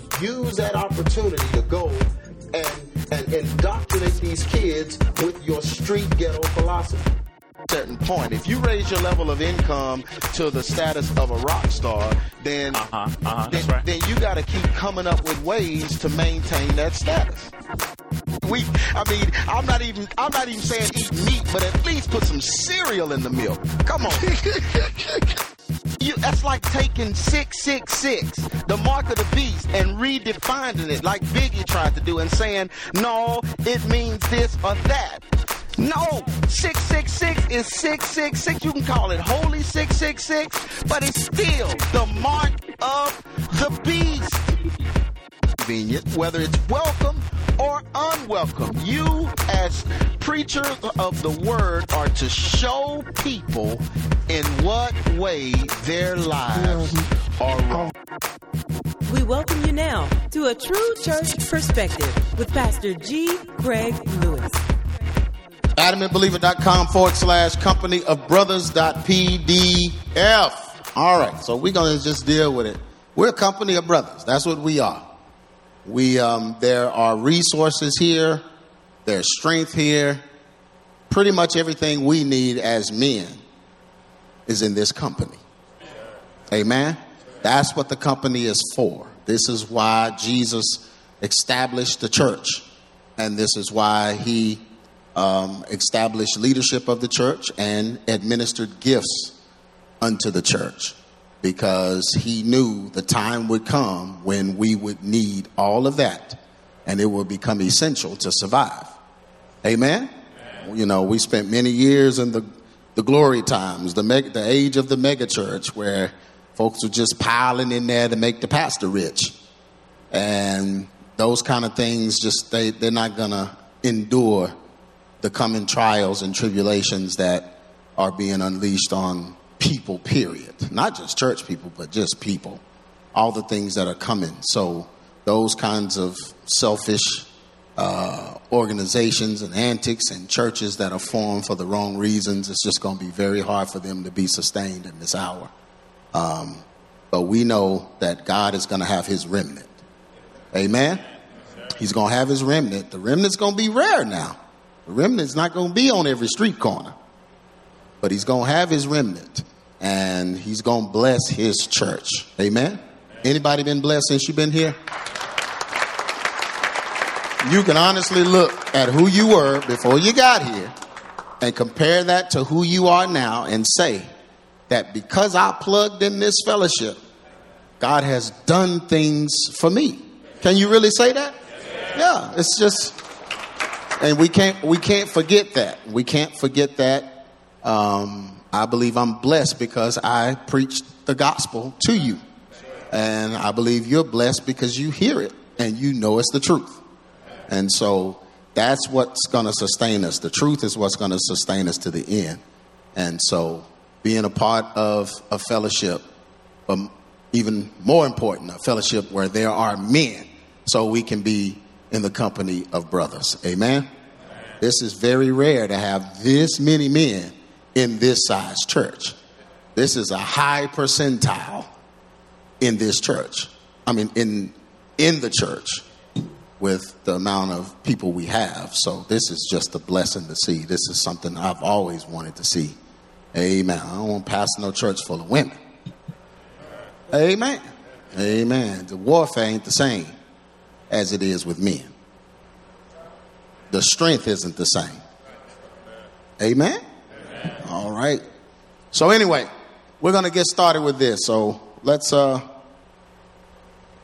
to use that opportunity to go and, and indoctrinate these kids with your street ghetto philosophy certain point. If you raise your level of income to the status of a rock star, then Uh-huh, uh-huh, then, right. then you got to keep coming up with ways to maintain that status. We, I mean, I'm not even, I'm not even saying eat meat, but at least put some cereal in the milk. Come on. You, that's like taking 666, the mark of the beast, and redefining it like Biggie tried to do and saying, no, it means this or that. No, 666 is 666. You can call it holy 666, but it's still the mark of the beast. Convenient, whether it's welcome or unwelcome. You, as preachers of the word, are to show people in what way their lives are wrong. We welcome you now to a true church perspective with Pastor G. Craig Lewis. adamandbeliever.com forward slash company of brothers dot pdf. All right, so we're going to just deal with it. We're a company of brothers. That's what we are. We, um, there are resources here. There's strength here. Pretty much everything we need as men is in this company. Amen. That's what the company is for. This is why Jesus established the church. And this is why he um, established leadership of the church and administered gifts unto the church because he knew the time would come when we would need all of that and it would become essential to survive. Amen? You know, we spent many years in the, the glory times, the, meg- the age of the megachurch, where folks were just piling in there to make the pastor rich. And those kind of things just, they, they're not going to endure the coming trials and tribulations that are being unleashed on people, period. Not just church people, but just people. All the things that are coming. So, those kinds of selfish uh, organizations and antics and churches that are formed for the wrong reasons, it's just going to be very hard for them to be sustained in this hour. Um, but we know that God is going to have his remnant. Amen? He's going to have his remnant. The remnant's going to be rare now. The remnant's not going to be on every street corner. But he's going to have his remnant. And he's going to bless his church. Amen? Anybody been blessed since you've been here? You can honestly look at who you were before you got here and compare that to who you are now and say that because I plugged in this fellowship, God has done things for me. Can you really say that? Yeah, it's just and we can't we can't forget that. We can't forget that. Um, I believe I'm blessed because I preached the gospel to you, and I believe you're blessed because you hear it and you know it's the truth. And so that's what's going to sustain us. The truth is what's going to sustain us to the end. And so being a part of a fellowship, um, even more important, a fellowship where there are men, so we can be in the company of brothers. Amen. This is very rare to have this many men in this size church. This is a high percentile in this church. I mean, in in the church with the amount of people we have. So this is just a blessing to see. This is something I've always wanted to see. Amen. I don't want to pass no church full of women. Amen. Amen. The warfare ain't the same as it is with men. The strength isn't the same. Amen. All right. So anyway, we're going to get started with this. So let's uh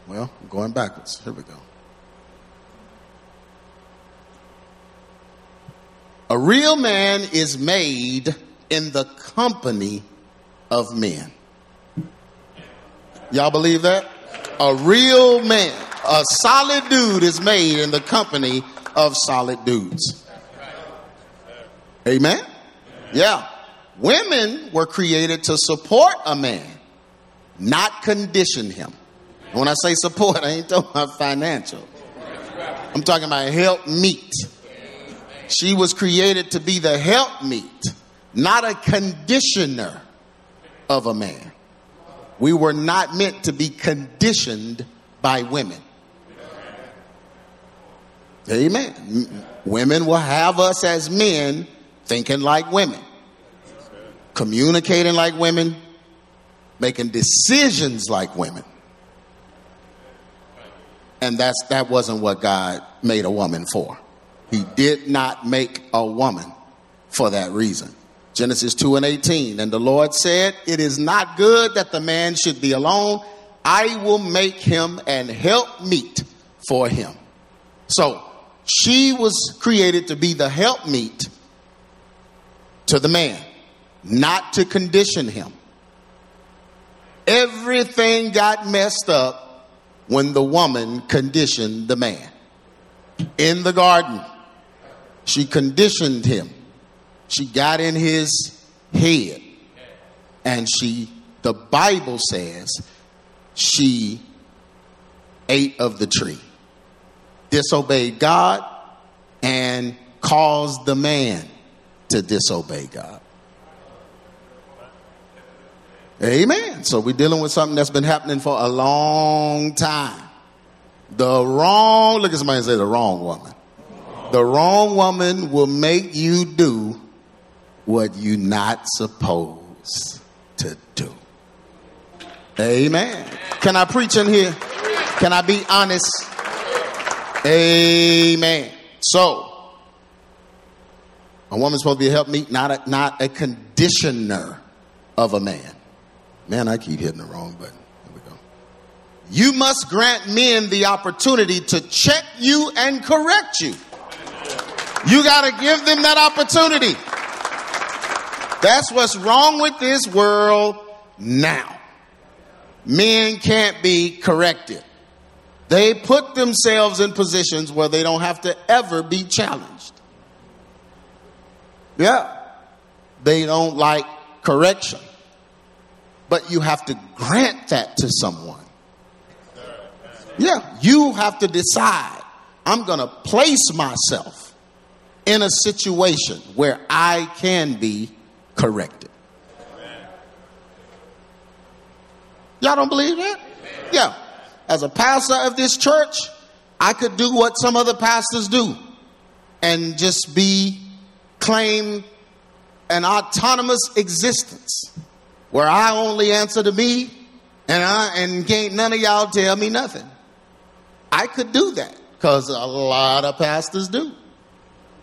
well, going backwards. Here we go. A real man is made in the company of men. Y'all believe that? A real man, a solid dude is made in the company of solid dudes. Amen? Yeah. Women were created to support a man, not condition him. And when I say support, I ain't talking about financial. I'm talking about help meet. She was created to be the help meet, not a conditioner of a man. We were not meant to be conditioned by women. Amen. Women will have us as men thinking like women, communicating like women, making decisions like women. And that's that wasn't what God made a woman for. He did not make a woman for that reason. Genesis 2 and 18. And the Lord said, It is not good that the man should be alone. I will make him an helpmeet for him. So she was created to be the helpmeet to the man, not to condition him. Everything got messed up when the woman conditioned the man. In the garden, she conditioned him. She got in his head. And she, the Bible says, she ate of the tree, disobeyed God, and caused the man to disobey God. Amen. So we're dealing with something that's been happening for a long time. The wrong, look at somebody and say the wrong woman. The wrong woman will make you do what you're not supposed to do. Amen. Can I preach in here? Can I be honest? Amen. So, a woman's supposed to be a helpmeet, not a, not a conditioner of a man. Man, I keep hitting the wrong button. Here we go. You must grant men the opportunity to check you and correct you. You got to give them that opportunity. That's what's wrong with this world now. Men can't be corrected. They put themselves in positions where they don't have to ever be challenged. Yeah. They don't like correction. But you have to grant that to someone. Yeah. You have to decide I'm going to place myself in a situation where I can be corrected. Y'all don't believe that? Yeah. As a pastor of this church, I could do what some other pastors do and just be claim an autonomous existence where I only answer to me and I and can't none of y'all tell me nothing. I could do that because a lot of pastors do.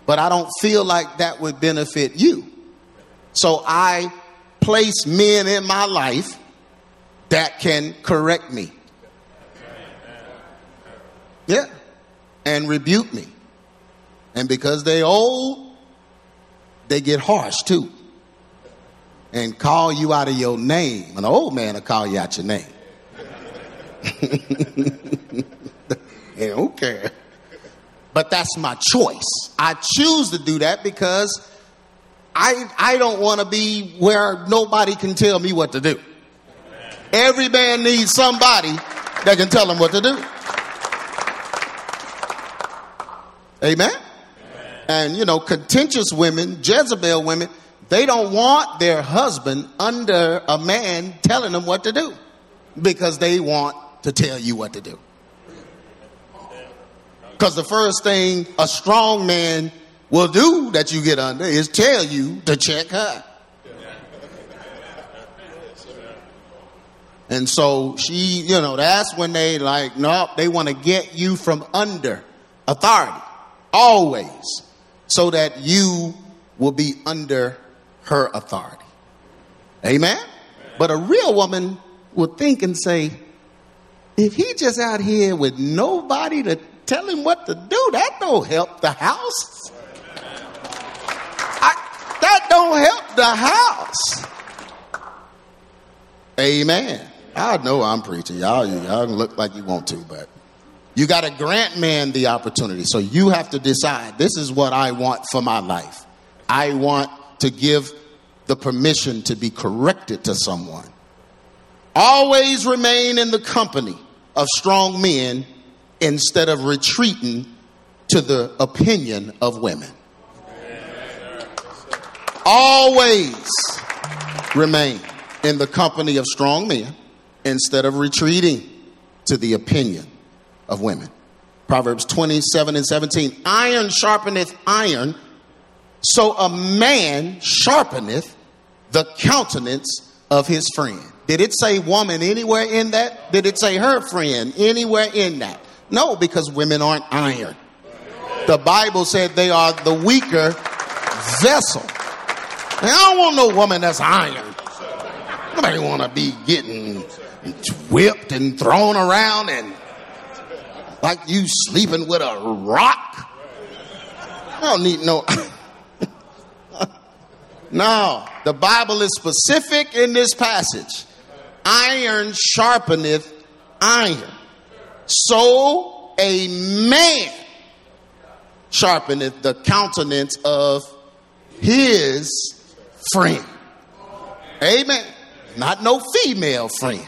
But I don't feel like that would benefit you. So I place men in my life that can correct me. Yeah. And rebuke me. And because they old, they get harsh too. And call you out of your name. An old man will call you out your name. they don't care. But that's my choice. I choose to do that because I, I don't want to be where nobody can tell me what to do. Every man needs somebody that can tell him what to do. Amen? And you know, contentious women, Jezebel women, they don't want their husband under a man telling them what to do because they want to tell you what to do. Because the first thing a strong man will do that you get under is tell you to check her. And so she, you know, that's when they like, no, they want to get you from under authority, always, so that you will be under her authority. Amen? But a real woman would think and say, if he just out here with nobody to tell him what to do, that don't help the house. I, that don't help the house. Amen. I know I'm preaching. Y'all, y'all look like you want to, but you got to grant man the opportunity. So you have to decide this is what I want for my life. I want to give the permission to be corrected to someone. Always remain in the company of strong men instead of retreating to the opinion of women. Always remain in the company of strong men instead of retreating to the opinion of women. Proverbs 27 and 17. Iron sharpeneth iron, so a man sharpeneth the countenance of his friend. Did it say woman anywhere in that? Did it say her friend anywhere in that? No, because women aren't iron. The Bible said they are the weaker vessel. I don't want no woman that's iron. Nobody want to be getting whipped and thrown around and like you sleeping with a rock. I don't need no. no, the Bible is specific in this passage. Iron sharpeneth iron. So a man sharpeneth the countenance of his friend. Amen. Not no female friend.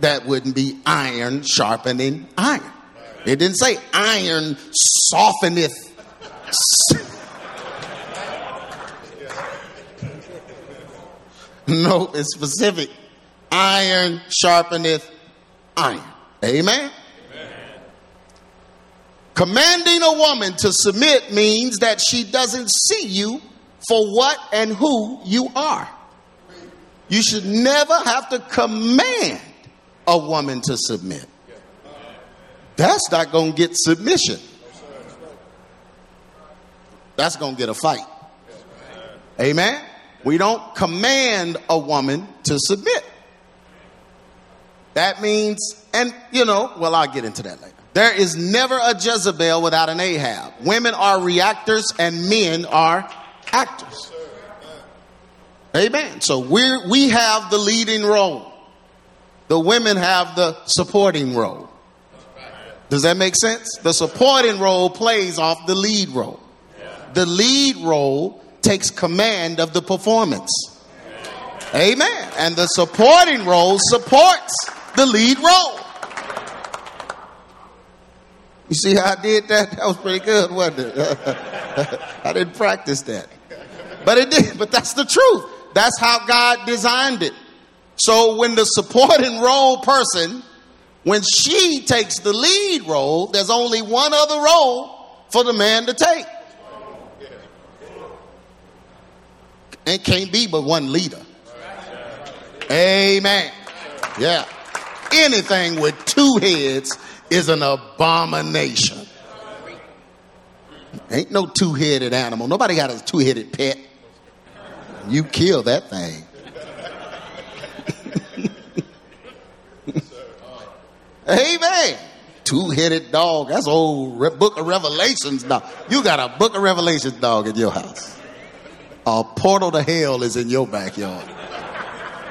That wouldn't be iron sharpening iron. It didn't say iron softeneth. no, it's specific. Iron sharpeneth iron. Amen. Commanding a woman to submit means that she doesn't see you for what and who you are. You should never have to command a woman to submit. That's not going to get submission. That's going to get a fight. Amen. We don't command a woman to submit. That means, and you know, well, I'll get into that later. There is never a Jezebel without an Ahab. Women are reactors and men are actors. Amen. So we we have the leading role. The women have the supporting role. Does that make sense? The supporting role plays off the lead role. The lead role takes command of the performance. Amen. And the supporting role supports the lead role. You see how I did that? That was pretty good, wasn't it? I didn't practice that. But it did, but that's the truth. That's how God designed it. So when the supporting role person, when she takes the lead role, there's only one other role for the man to take. And can't be but one leader. Amen. Yeah. Anything with two heads is an abomination. Ain't no two headed animal. Nobody got a two headed pet. You kill that thing. Amen. Two headed dog. That's old Re- book of Revelations dog. You got a book of Revelations dog in your house. A portal to hell is in your backyard.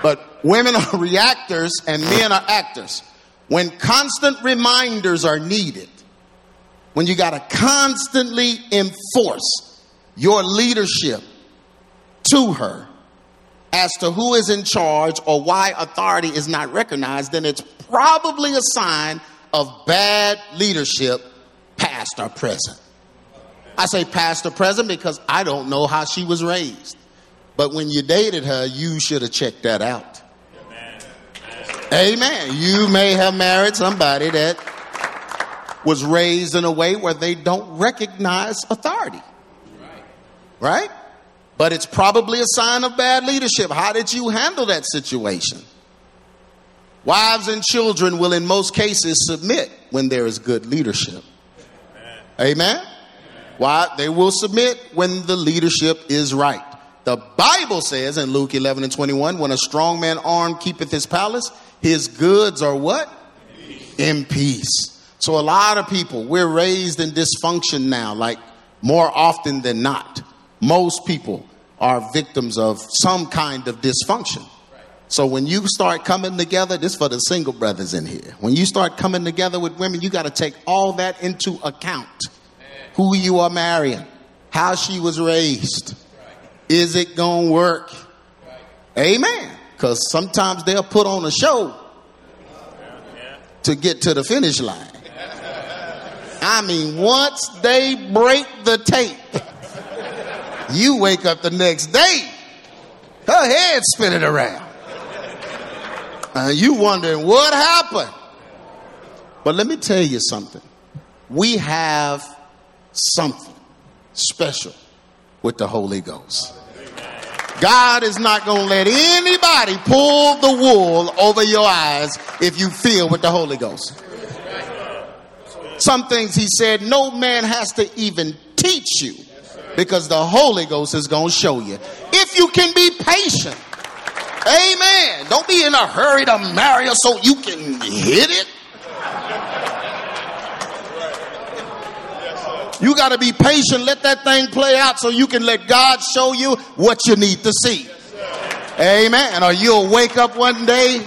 But women are reactors and men are actors. When constant reminders are needed, when you got to constantly enforce your leadership to her as to who is in charge or why authority is not recognized, then it's probably a sign of bad leadership, past or present. I say past or present because I don't know how she was raised. But when you dated her, you should have checked that out. Amen. Amen. You may have married somebody that was raised in a way where they don't recognize authority. Right? But it's probably a sign of bad leadership. How did you handle that situation? Wives and children will, in most cases, submit when there is good leadership. Amen? Why? They will submit when the leadership is right. The Bible says in Luke 11 and 21 when a strong man armed keepeth his palace, his goods are what? In peace. So a lot of people, we're raised in dysfunction now, like more often than not. Most people are victims of some kind of dysfunction. So when you start coming together, this for the single brothers in here. When you start coming together with women, you got to take all that into account. Who you are marrying, how she was raised. Is it going to work? Amen. Because sometimes they'll put on a show to get to the finish line. I mean, once they break the tape, you wake up the next day, her head spinning around. And you wondering what happened. But let me tell you something. We have something special with the Holy Ghost. God is not going to let anybody pull the wool over your eyes if you feel with the Holy Ghost. Some things he said, no man has to even teach you because the Holy Ghost is going to show you. If you can be patient, amen. Don't be in a hurry to marry her so you can hit it. You got to be patient. Let that thing play out so you can let God show you what you need to see. Amen. Or you'll wake up one day.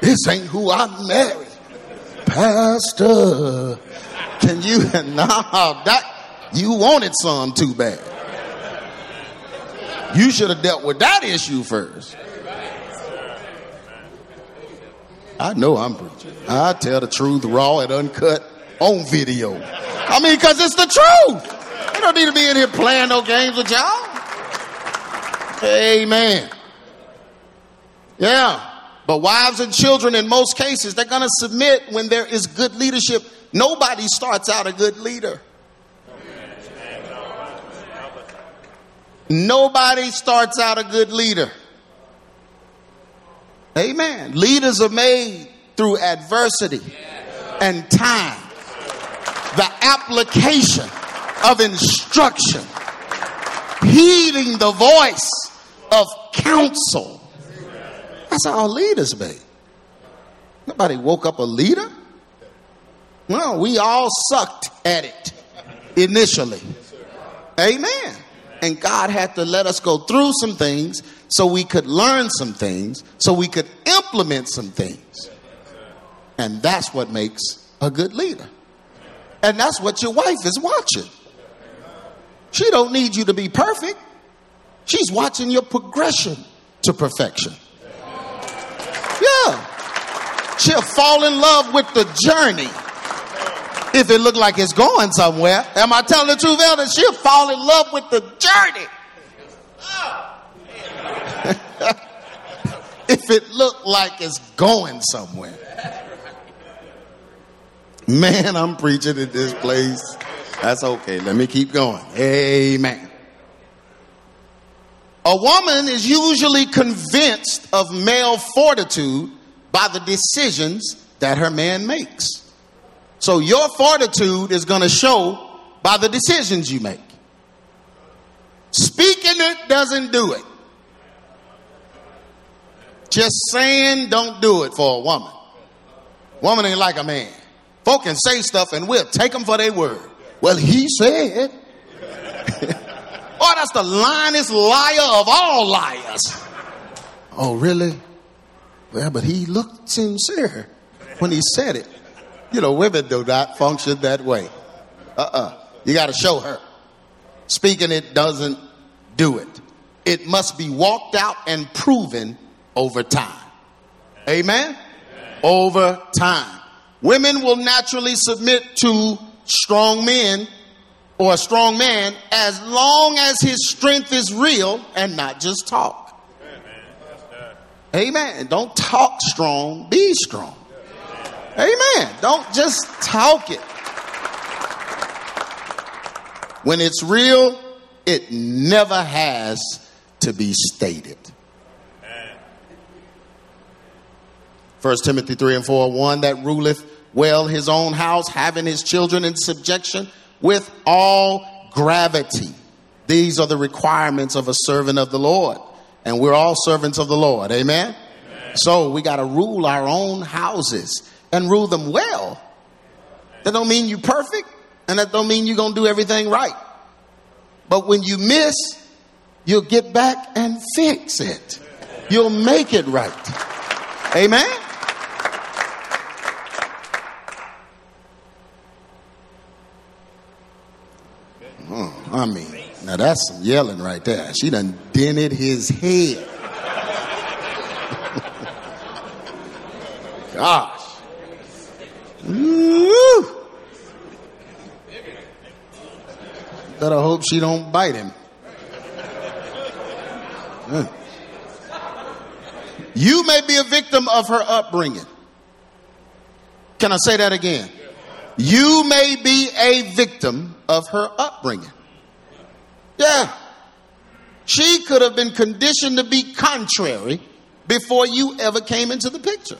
this ain't who I married. Pastor. Can you? No, that you wanted some too bad. You should have dealt with that issue first. I know I'm preaching. I tell the truth raw and uncut on video. I mean, because it's the truth. You don't need to be in here playing no games with y'all. Amen. Yeah. But wives and children, in most cases, they're going to submit when there is good leadership. Nobody starts out a good leader. Nobody starts out a good leader. Amen. Leaders are made through adversity and time. The application of instruction, heeding the voice of counsel. That's how leaders made. Nobody woke up a leader. No, we all sucked at it initially. Amen. And God had to let us go through some things so we could learn some things, so we could implement some things. And that's what makes a good leader. And that's what your wife is watching. She don't need you to be perfect. She's watching your progression to perfection. Yeah. She'll fall in love with the journey if it looked like it's going somewhere. Am I telling the truth, Elder? She'll fall in love with the journey. if it looked like it's going somewhere. Man, I'm preaching at this place. That's okay. Let me keep going. Amen. A woman is usually convinced of male fortitude by the decisions that her man makes. So your fortitude is going to show by the decisions you make. Speaking it doesn't do it. Just saying don't do it for a woman. Woman ain't like a man. Folk can say stuff and we'll take them for their word. Well, he said. oh, that's the lyingest liar of all liars. Oh, really? Well, but he looked sincere when he said it. You know, women do not function that way. Uh uh-uh. uh You got to show her. Speaking it doesn't do it. It must be walked out and proven over time. Amen? Amen? Over time. Women will naturally submit to strong men or a strong man as long as his strength is real and not just talk. Amen. Don't talk strong, be strong. Amen. Don't just talk it. When it's real, it never has to be stated. 1 Timothy 3 and 4 one that ruleth well his own house, having his children in subjection with all gravity. These are the requirements of a servant of the Lord. And we're all servants of the Lord. Amen? Amen. So we got to rule our own houses and rule them well. That don't mean you're perfect, and that don't mean you're to do everything right. But when you miss, you'll get back and fix it. You'll make it right. Amen? Oh, I mean, now that's some yelling right there. She done dented his head. Gosh. Better hope she don't bite him. Mm. You may be a victim of her upbringing. Can I say that again? You may be a victim of her upbringing. Yeah. She could have been conditioned to be contrary before you ever came into the picture.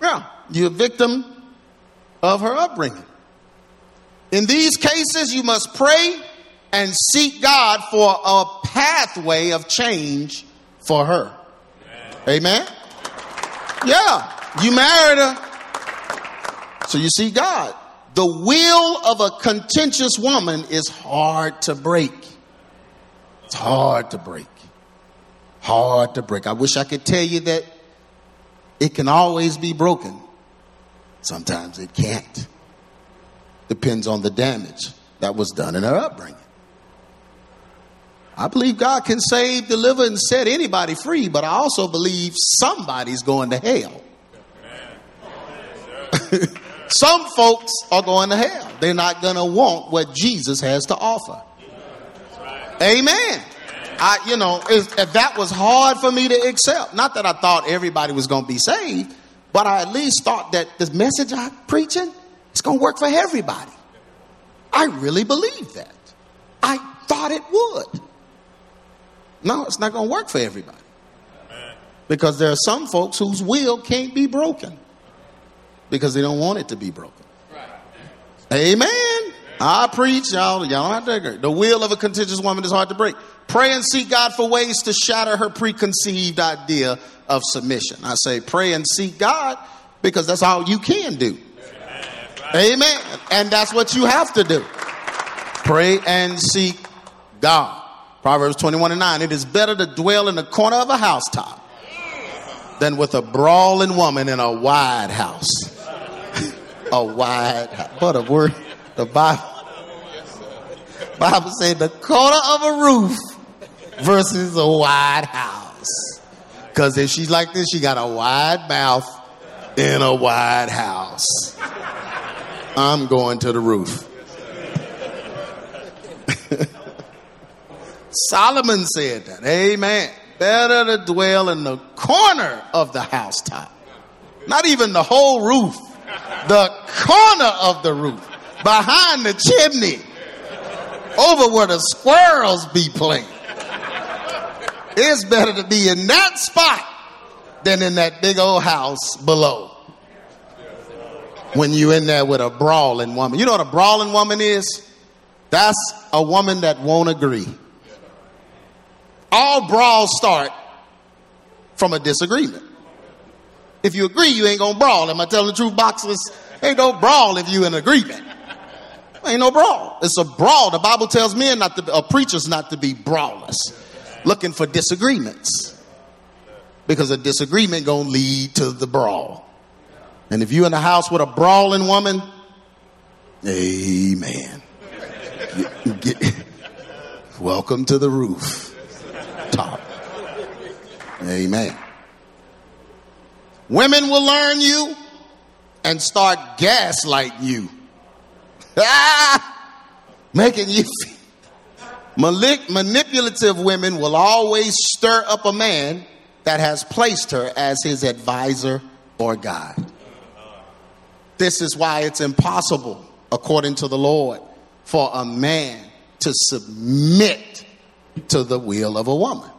Yeah. You're a victim of her upbringing. In these cases, you must pray and seek God for a pathway of change for her. Amen? Yeah. You married her. So you see God. The will of a contentious woman is hard to break. It's hard to break. Hard to break. I wish I could tell you that it can always be broken. Sometimes it can't. Depends on the damage that was done in her upbringing. I believe God can save, deliver, and set anybody free, but I also believe somebody's going to hell. Some folks are going to hell. They're not going to want what Jesus has to offer. Amen. I, you know, if, if that was hard for me to accept, not that I thought everybody was going to be saved, but I at least thought that this message I'm preaching is going to work for everybody. I really believe that. I thought it would. No, it's not going to work for everybody. Because there are some folks whose will can't be broken because they don't want it to be broken. Amen. I preach, y'all. Y'all don't have to agree. The will of a contentious woman is hard to break. Pray and seek God for ways to shatter her preconceived idea of submission. I say pray and seek God because that's all you can do. Amen. And that's what you have to do. Pray and seek God. Proverbs 21 and 9. It is better to dwell in the corner of a housetop than with a brawling woman in a wide house. a wide house. What a word. The Bible. Bible said the corner of a roof versus a wide house. Because if she's like this, she got a wide mouth in a wide house. I'm going to the roof. Solomon said that. Amen. Better to dwell in the corner of the housetop. Not even the whole roof. The corner of the roof. Behind the chimney. Over where the squirrels be playing. It's better to be in that spot than in that big old house below. When you're in there with a brawling woman. You know what a brawling woman is? That's a woman that won't agree. All brawls start from a disagreement. If you agree, you ain't gonna brawl. Am I telling the truth, boxers? Ain't no brawl if you in agreement. Ain't no brawl. It's a brawl. The Bible tells men not to, or preachers not to be brawlers, looking for disagreements, because a disagreement gonna lead to the brawl. And if you in the house with a brawling woman, amen. Get, get, welcome to the roof top. Amen. Women will learn you and start gaslighting you. Ah! Making you feel. manipulative women will always stir up a man that has placed her as his advisor or guide. This is why it's impossible, according to the Lord, for a man to submit to the will of a woman.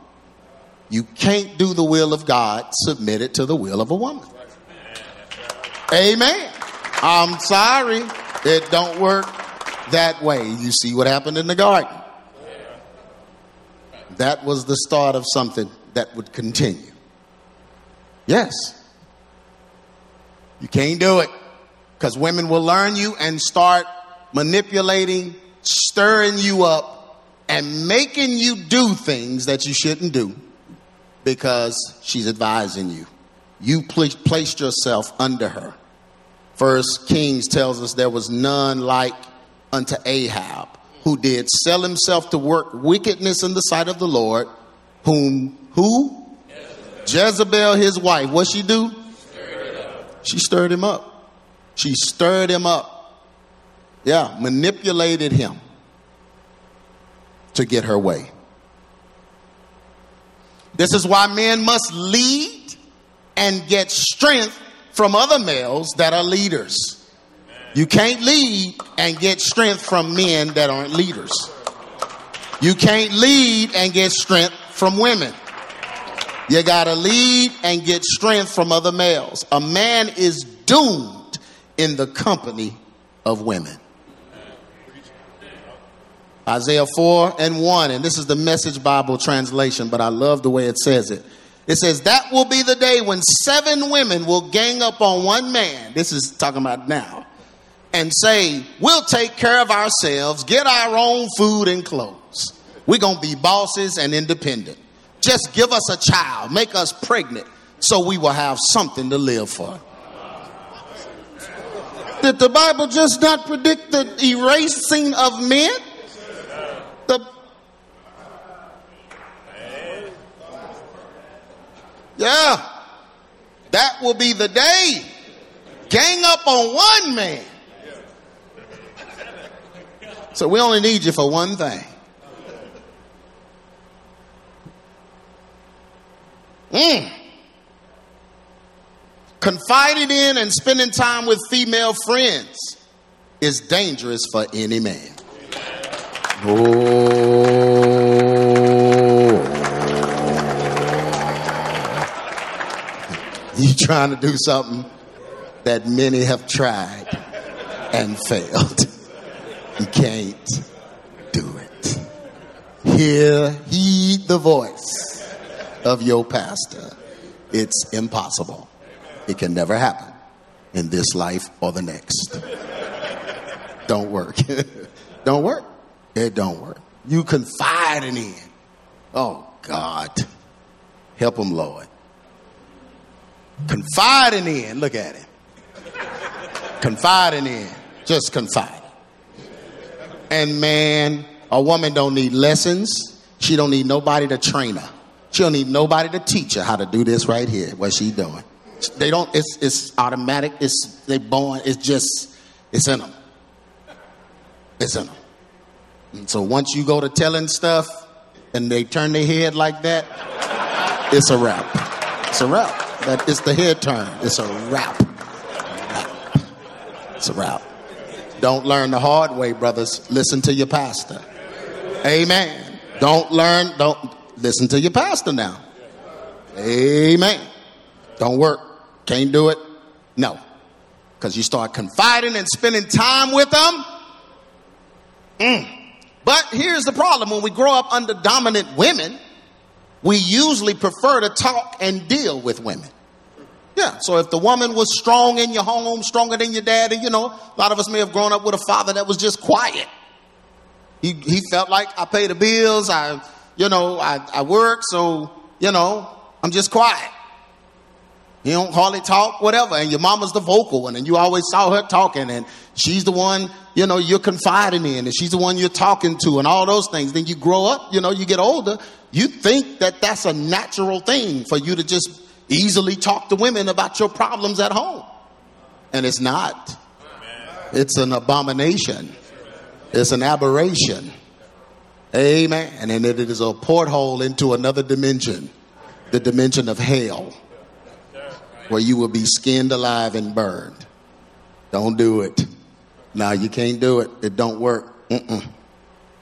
You can't do the will of God submit it to the will of a woman. Amen. I'm sorry. It don't work that way. You see what happened in the garden. That was the start of something that would continue. Yes. You can't do it because women will learn you and start manipulating, stirring you up and making you do things that you shouldn't do because she's advising you. You placed yourself under her. First Kings tells us there was none like unto Ahab, who did sell himself to work wickedness in the sight of the Lord, whom who? Jezebel, Jezebel his wife. What she do? She stirred him up. She stirred him up. Yeah, manipulated him to get her way. This is why men must lead and get strength from other males that are leaders. You can't lead and get strength from men that aren't leaders. You can't lead and get strength from women. You got to lead and get strength from other males. A man is doomed in the company of women. Isaiah 4 and 1, and this is the message Bible translation, but I love the way it says it. It says, That will be the day when seven women will gang up on one man. This is talking about now. And say, We'll take care of ourselves, get our own food and clothes. We're going to be bosses and independent. Just give us a child, make us pregnant, so we will have something to live for. Did the Bible just not predict the erasing of men? The Yeah. That will be the day. Gang up on one man. So we only need you for one thing. Mm. Confiding in and spending time with female friends is dangerous for any man. Oh. Trying to do something that many have tried and failed. You can't do it. Hear, heed the voice of your pastor. It's impossible. It can never happen in this life or the next. Don't work. don't work. It don't work. You confiding in. Him. Oh God. Help him, Lord. Confiding in. Look at him. Confiding in. Just confide. And man, a woman don't need lessons. She don't need nobody to train her. She don't need nobody to teach her how to do this right here. What she doing? They don't. It's it's automatic. It's they born. It's just it's in them. It's in them. And so once you go to telling stuff and they turn their head like that, it's a wrap. It's a wrap. That it's the head turn. It's a wrap. It's a wrap. Don't learn the hard way, brothers. Listen to your pastor. Amen. Don't learn, don't listen to your pastor now. Amen. Don't work. Can't do it. No. Because you start confiding and spending time with them. Mm. But here's the problem when we grow up under dominant women, we usually prefer to talk and deal with women. Yeah, so if the woman was strong in your home, stronger than your daddy, you know, a lot of us may have grown up with a father that was just quiet. He, he felt like I pay the bills, I, you know, I, I work, so, you know, I'm just quiet. You don't hardly talk, whatever. And your mama's the vocal one, and you always saw her talking, and she's the one, you know, you're confiding in, and she's the one you're talking to, and all those things. Then you grow up, you know, you get older, you think that that's a natural thing for you to just easily talk to women about your problems at home. And it's not. It's an abomination. It's an aberration. Amen. And it is a porthole into another dimension, the dimension of hell, where you will be skinned alive and burned. Don't do it. Now you can't do it. It don't work. Mm-mm.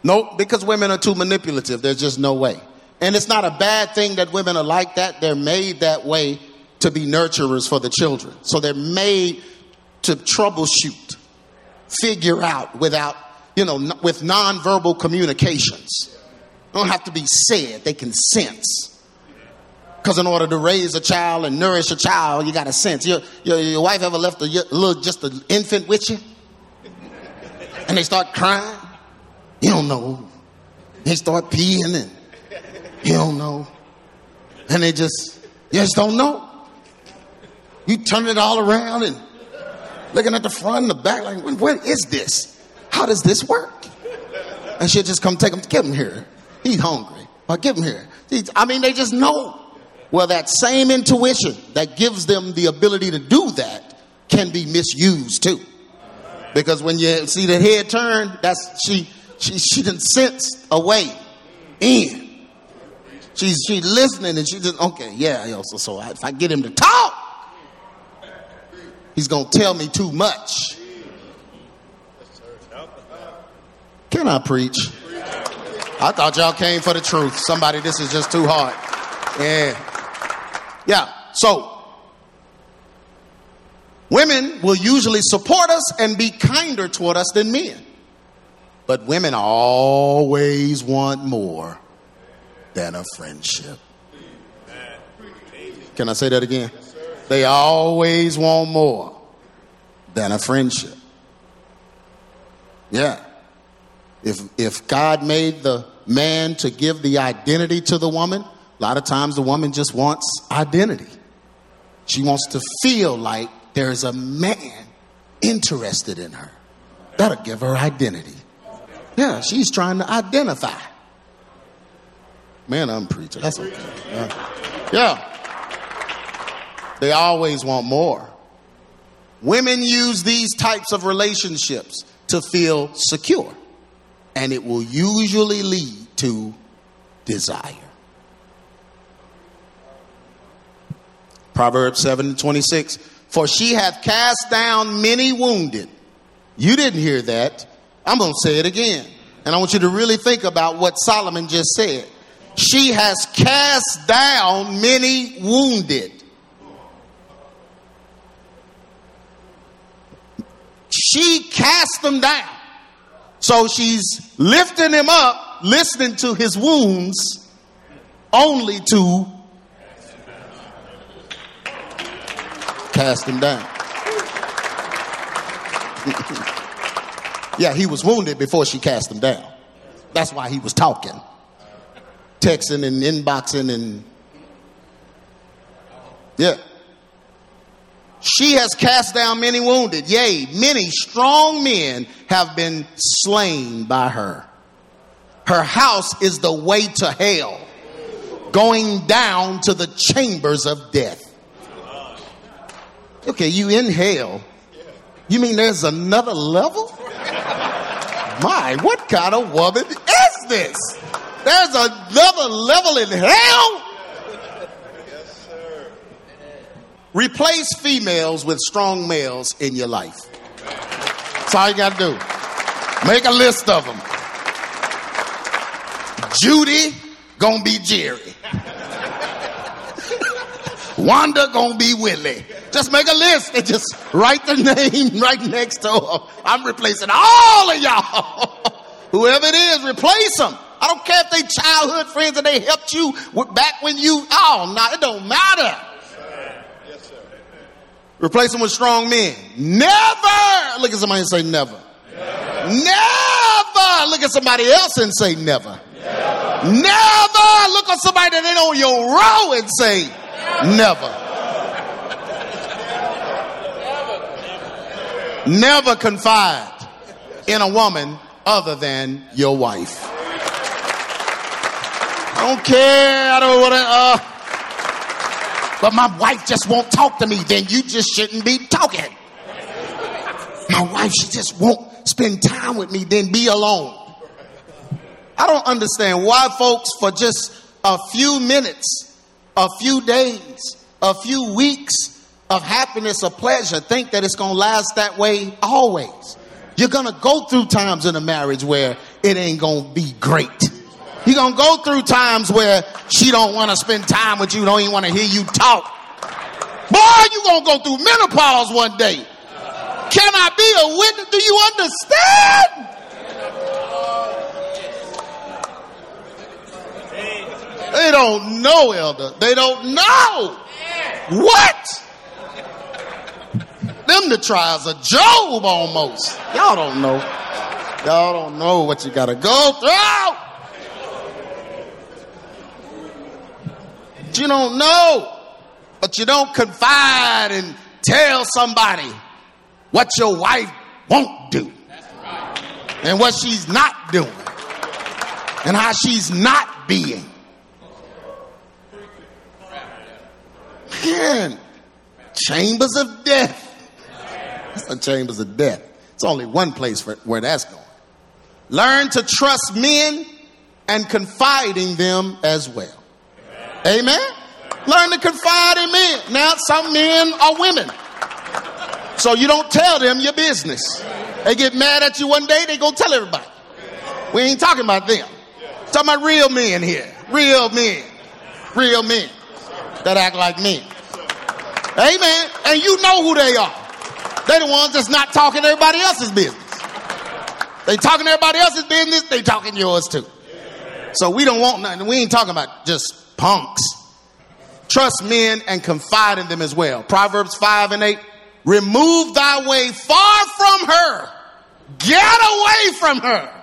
Nope, because women are too manipulative. There's just no way. And it's not a bad thing that women are like that. They're made that way to be nurturers for the children. So they're made to troubleshoot, figure out without, you know, with nonverbal communications. They don't have to be said, they can sense. Because in order to raise a child and nourish a child, you got to sense. Your, your, your wife ever left a little, just an infant with you? And they start crying? You don't know. They start peeing and you don't know. And they just, you just don't know. You turn it all around and looking at the front and the back, like, what is this? How does this work? And she'll just come take him, get him here. He's hungry. Or give him here. I mean, they just know. Well, that same intuition that gives them the ability to do that can be misused too. Because when you see the head turn, that's she she she didn't sense a way in. She's she's listening and she just okay, yeah, yo, so so if I get him to talk, he's gonna tell me too much. Can I preach? I thought y'all came for the truth. Somebody, this is just too hard. Yeah. Yeah. So women will usually support us and be kinder toward us than men. But women always want more than a friendship. Can I say that again? They always want more than a friendship. Yeah. If, if God made the man to give the identity to the woman, a lot of times the woman just wants identity. She wants to feel like there's a man interested in her. That'll give her identity. Yeah, she's trying to identify. Man, I'm preaching. That's okay. Yeah. yeah. They always want more. Women use these types of relationships to feel secure, and it will usually lead to desire. Proverbs 7 26. For she hath cast down many wounded. You didn't hear that. I'm going to say it again. And I want you to really think about what Solomon just said. She has cast down many wounded. She cast them down. So she's lifting him up, listening to his wounds, only to cast him down. yeah, he was wounded before she cast him down. That's why he was talking, texting and inboxing and yeah. She has cast down many wounded. Yea, many strong men have been slain by her. Her house is the way to hell, going down to the chambers of death. Okay, you in hell. You mean there's another level? My, what kind of woman is this? There's another level in hell? Yes, sir. Replace females with strong males in your life. That's all you got to do. Make a list of them. Judy gonna be Jerry. Wanda gonna be Willie. Just make a list and just write the name right next to her. I'm replacing all of y'all. Whoever it is, replace them. Don't care if they childhood friends and they helped you back when you, oh, no, it don't matter. Yes, Replace them with strong men. Never look at somebody and say never. Never, never look at somebody else and say never. Never, never look at somebody that ain't on your row and say never. Never confide in a woman other than your wife. I don't care. I don't want to. Uh, but my wife just won't talk to me. Then you just shouldn't be talking. My wife, she just won't spend time with me. Then be alone. I don't understand why folks for just a few minutes, a few days, a few weeks of happiness or pleasure think that it's going to last that way always. You're going to go through times in a marriage where it ain't going to be great. You're going to go through times where she don't want to spend time with you, don't even want to hear you talk. Boy, you're going to go through menopause one day. Can I be a witness? Do you understand? They don't know, elder. They don't know. What? Them the trials of Job almost. Y'all don't know. Y'all don't know what you gotta go through. You don't know, but you don't confide and tell somebody what your wife won't do and what she's not doing and how she's not being. Man, chambers of death. That's the chambers of death. It's only one place for where that's going. Learn to trust men and confide in them as well. Amen. Learn to confide in men. Now, some men are women. So you don't tell them your business. They get mad at you one day, they go tell everybody. We ain't talking about them. Talking about real men here. Real men. Real men that act like men. Amen. And you know who they are. They the ones that's not talking everybody else's business. They talking everybody else's business, they talking yours too. So we don't want nothing. We ain't talking about just punks. Trust men and confide in them as well. Proverbs 5 and 8. Remove thy way far from her. Get away from her.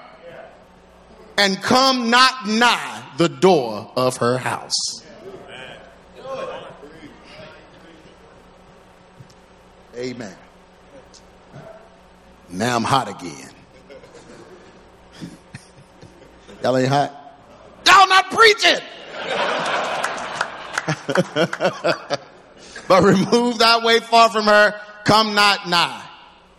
And come not nigh the door of her house. Amen. Now I'm hot again. Y'all ain't hot? Y'all not preaching. but remove thy way far from her, come not nigh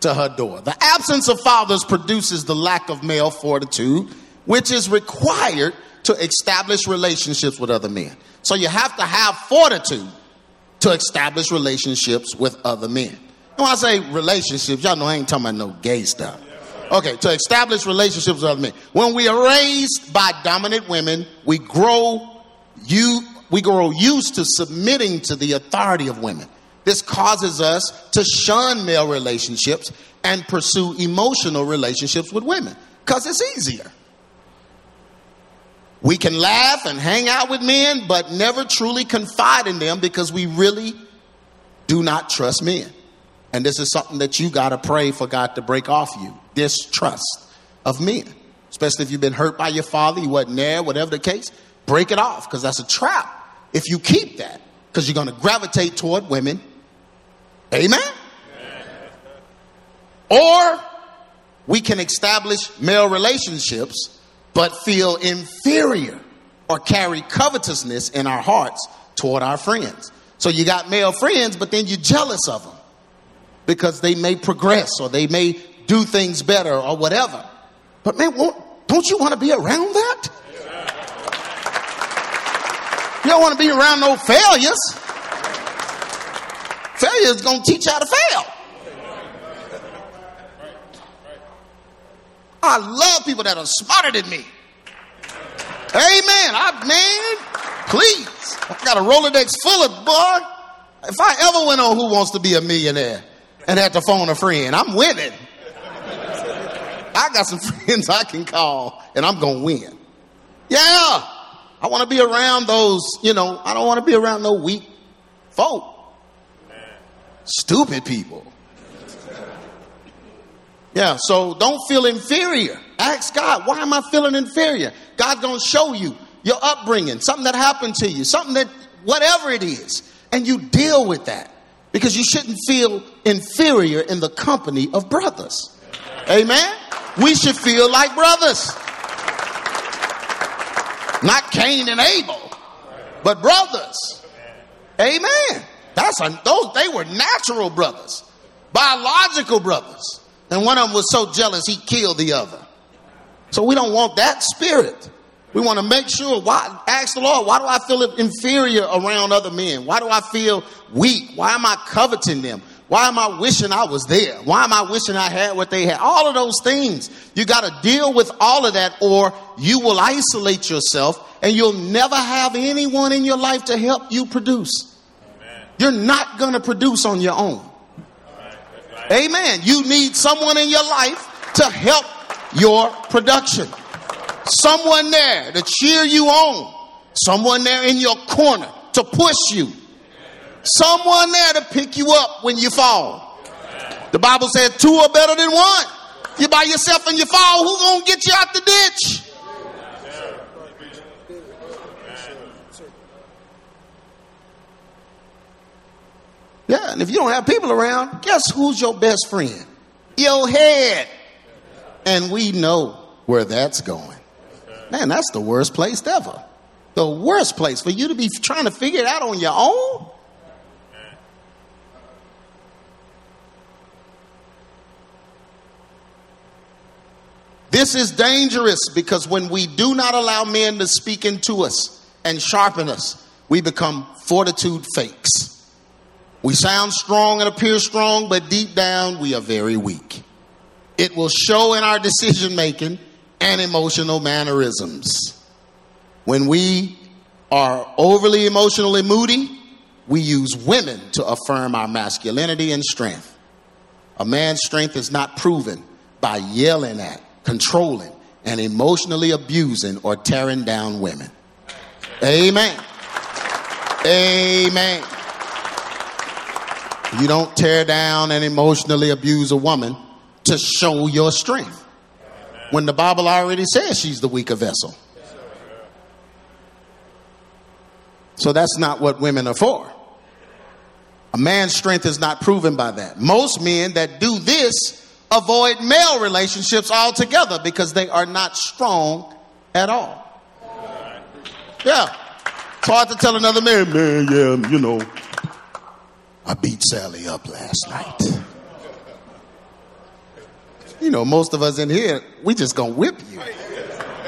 to her door. The absence of fathers produces the lack of male fortitude, which is required to establish relationships with other men. So you have to have fortitude to establish relationships with other men. And when I say relationships, y'all know I ain't talking about no gay stuff. Okay, to establish relationships with other men. When we are raised by dominant women, we grow you we grow used to submitting to the authority of women. This causes us to shun male relationships and pursue emotional relationships with women because it's easier. We can laugh and hang out with men, but never truly confide in them because we really do not trust men. And this is something that you got to pray for God to break off you distrust of men, especially if you've been hurt by your father, he wasn't there, whatever the case. Break it off because that's a trap if you keep that because you're going to gravitate toward women. Amen? Or we can establish male relationships but feel inferior or carry covetousness in our hearts toward our friends. So you got male friends, but then you're jealous of them because they may progress or they may do things better or whatever. But man, don't you want to be around that? You don't want to be around no failures. Failure is going to teach you how to fail. I love people that are smarter than me. Amen. I man, please. I got a Rolodex full of boy. If I ever went on Who Wants to Be a Millionaire and had to phone a friend, I'm winning. I got some friends I can call and I'm gonna win. Yeah. I want to be around those, you know, I don't want to be around no weak folk. Stupid people. Yeah, so don't feel inferior. Ask God, why am I feeling inferior? God's going to show you your upbringing, something that happened to you, something that, whatever it is, and you deal with that because you shouldn't feel inferior in the company of brothers. Amen? We should feel like brothers. Not Cain and Abel, but brothers. Amen. That's a, those they were natural brothers, biological brothers. And one of them was so jealous he killed the other. So we don't want that spirit. We want to make sure why ask the Lord, why do I feel inferior around other men? Why do I feel weak? Why am I coveting them? Why am I wishing I was there? Why am I wishing I had what they had? All of those things. You got to deal with all of that or you will isolate yourself and you'll never have anyone in your life to help you produce. Amen. You're not going to produce on your own. Right. Amen. You need someone in your life to help your production. Someone there to cheer you on. Someone there in your corner to push you someone there to pick you up when you fall. The Bible says two are better than one. You by yourself and you fall, who gonna get you out the ditch? Yeah, and if you don't have people around, guess who's your best friend? Your head. And we know where that's going. Man, that's the worst place ever. The worst place for you to be trying to figure it out on your own. This is dangerous because when we do not allow men to speak into us and sharpen us, we become fortitude fakes. We sound strong and appear strong, but deep down we are very weak. It will show in our decision making and emotional mannerisms. When we are overly emotionally moody, we use women to affirm our masculinity and strength. A man's strength is not proven by yelling at, controlling, and emotionally abusing or tearing down women. Amen. Amen. You don't tear down and emotionally abuse a woman to show your strength when the Bible already says she's the weaker vessel. So that's not what women are for. A man's strength is not proven by that. Most men that do this avoid male relationships altogether because they are not strong at all. Yeah. It's hard to tell another man, man, yeah, you know, I beat Sally up last night. You know, most of us in here, we just gonna whip you.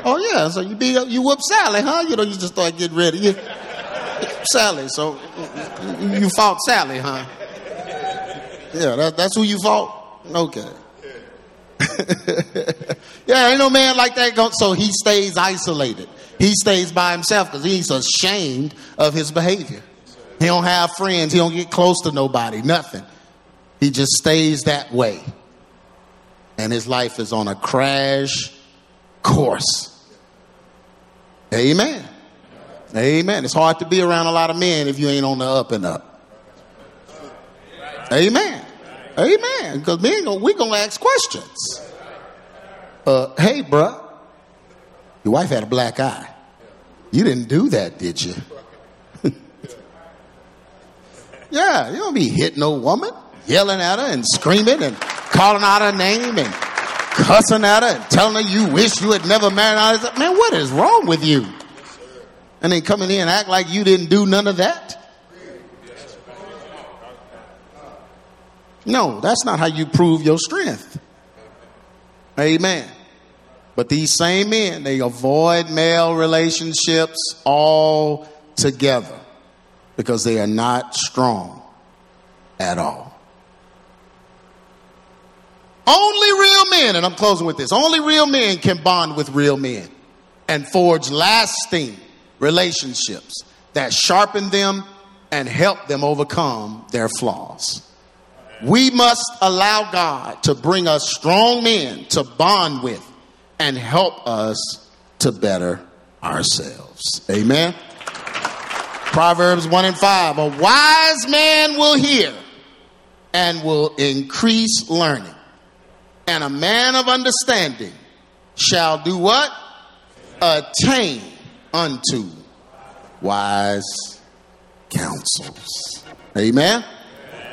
Oh yeah, so you beat up, you whoop Sally, huh? You know, you just start getting ready. You, Sally, so you fought Sally, huh? Yeah, that, that's who you fought? Okay. yeah, ain't no man like that. Go, so he stays isolated. He stays by himself because he's ashamed of his behavior. He don't have friends. He don't get close to nobody. Nothing. He just stays that way and his life is on a crash course. Amen. Amen. It's hard to be around a lot of men if you ain't on the up and up. Amen. Amen. Because men, we gonna ask questions. Uh, hey, bruh, your wife had a black eye. You didn't do that, did you? yeah, you don't be hitting no woman, yelling at her and screaming and calling out her name and cussing at her and telling her you wish you had never married her. Man, what is wrong with you? And then coming in and act like you didn't do none of that. No, that's not how you prove your strength. Amen. But these same men, they avoid male relationships altogether because they are not strong at all. Only real men, and I'm closing with this, only real men can bond with real men and forge lasting relationships that sharpen them and help them overcome their flaws. We must allow God to bring us strong men to bond with and help us to better ourselves. Amen. Proverbs 1 and 5 A wise man will hear and will increase learning and a man of understanding shall do what? Attain unto wise counsels. Amen.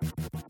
Thank you.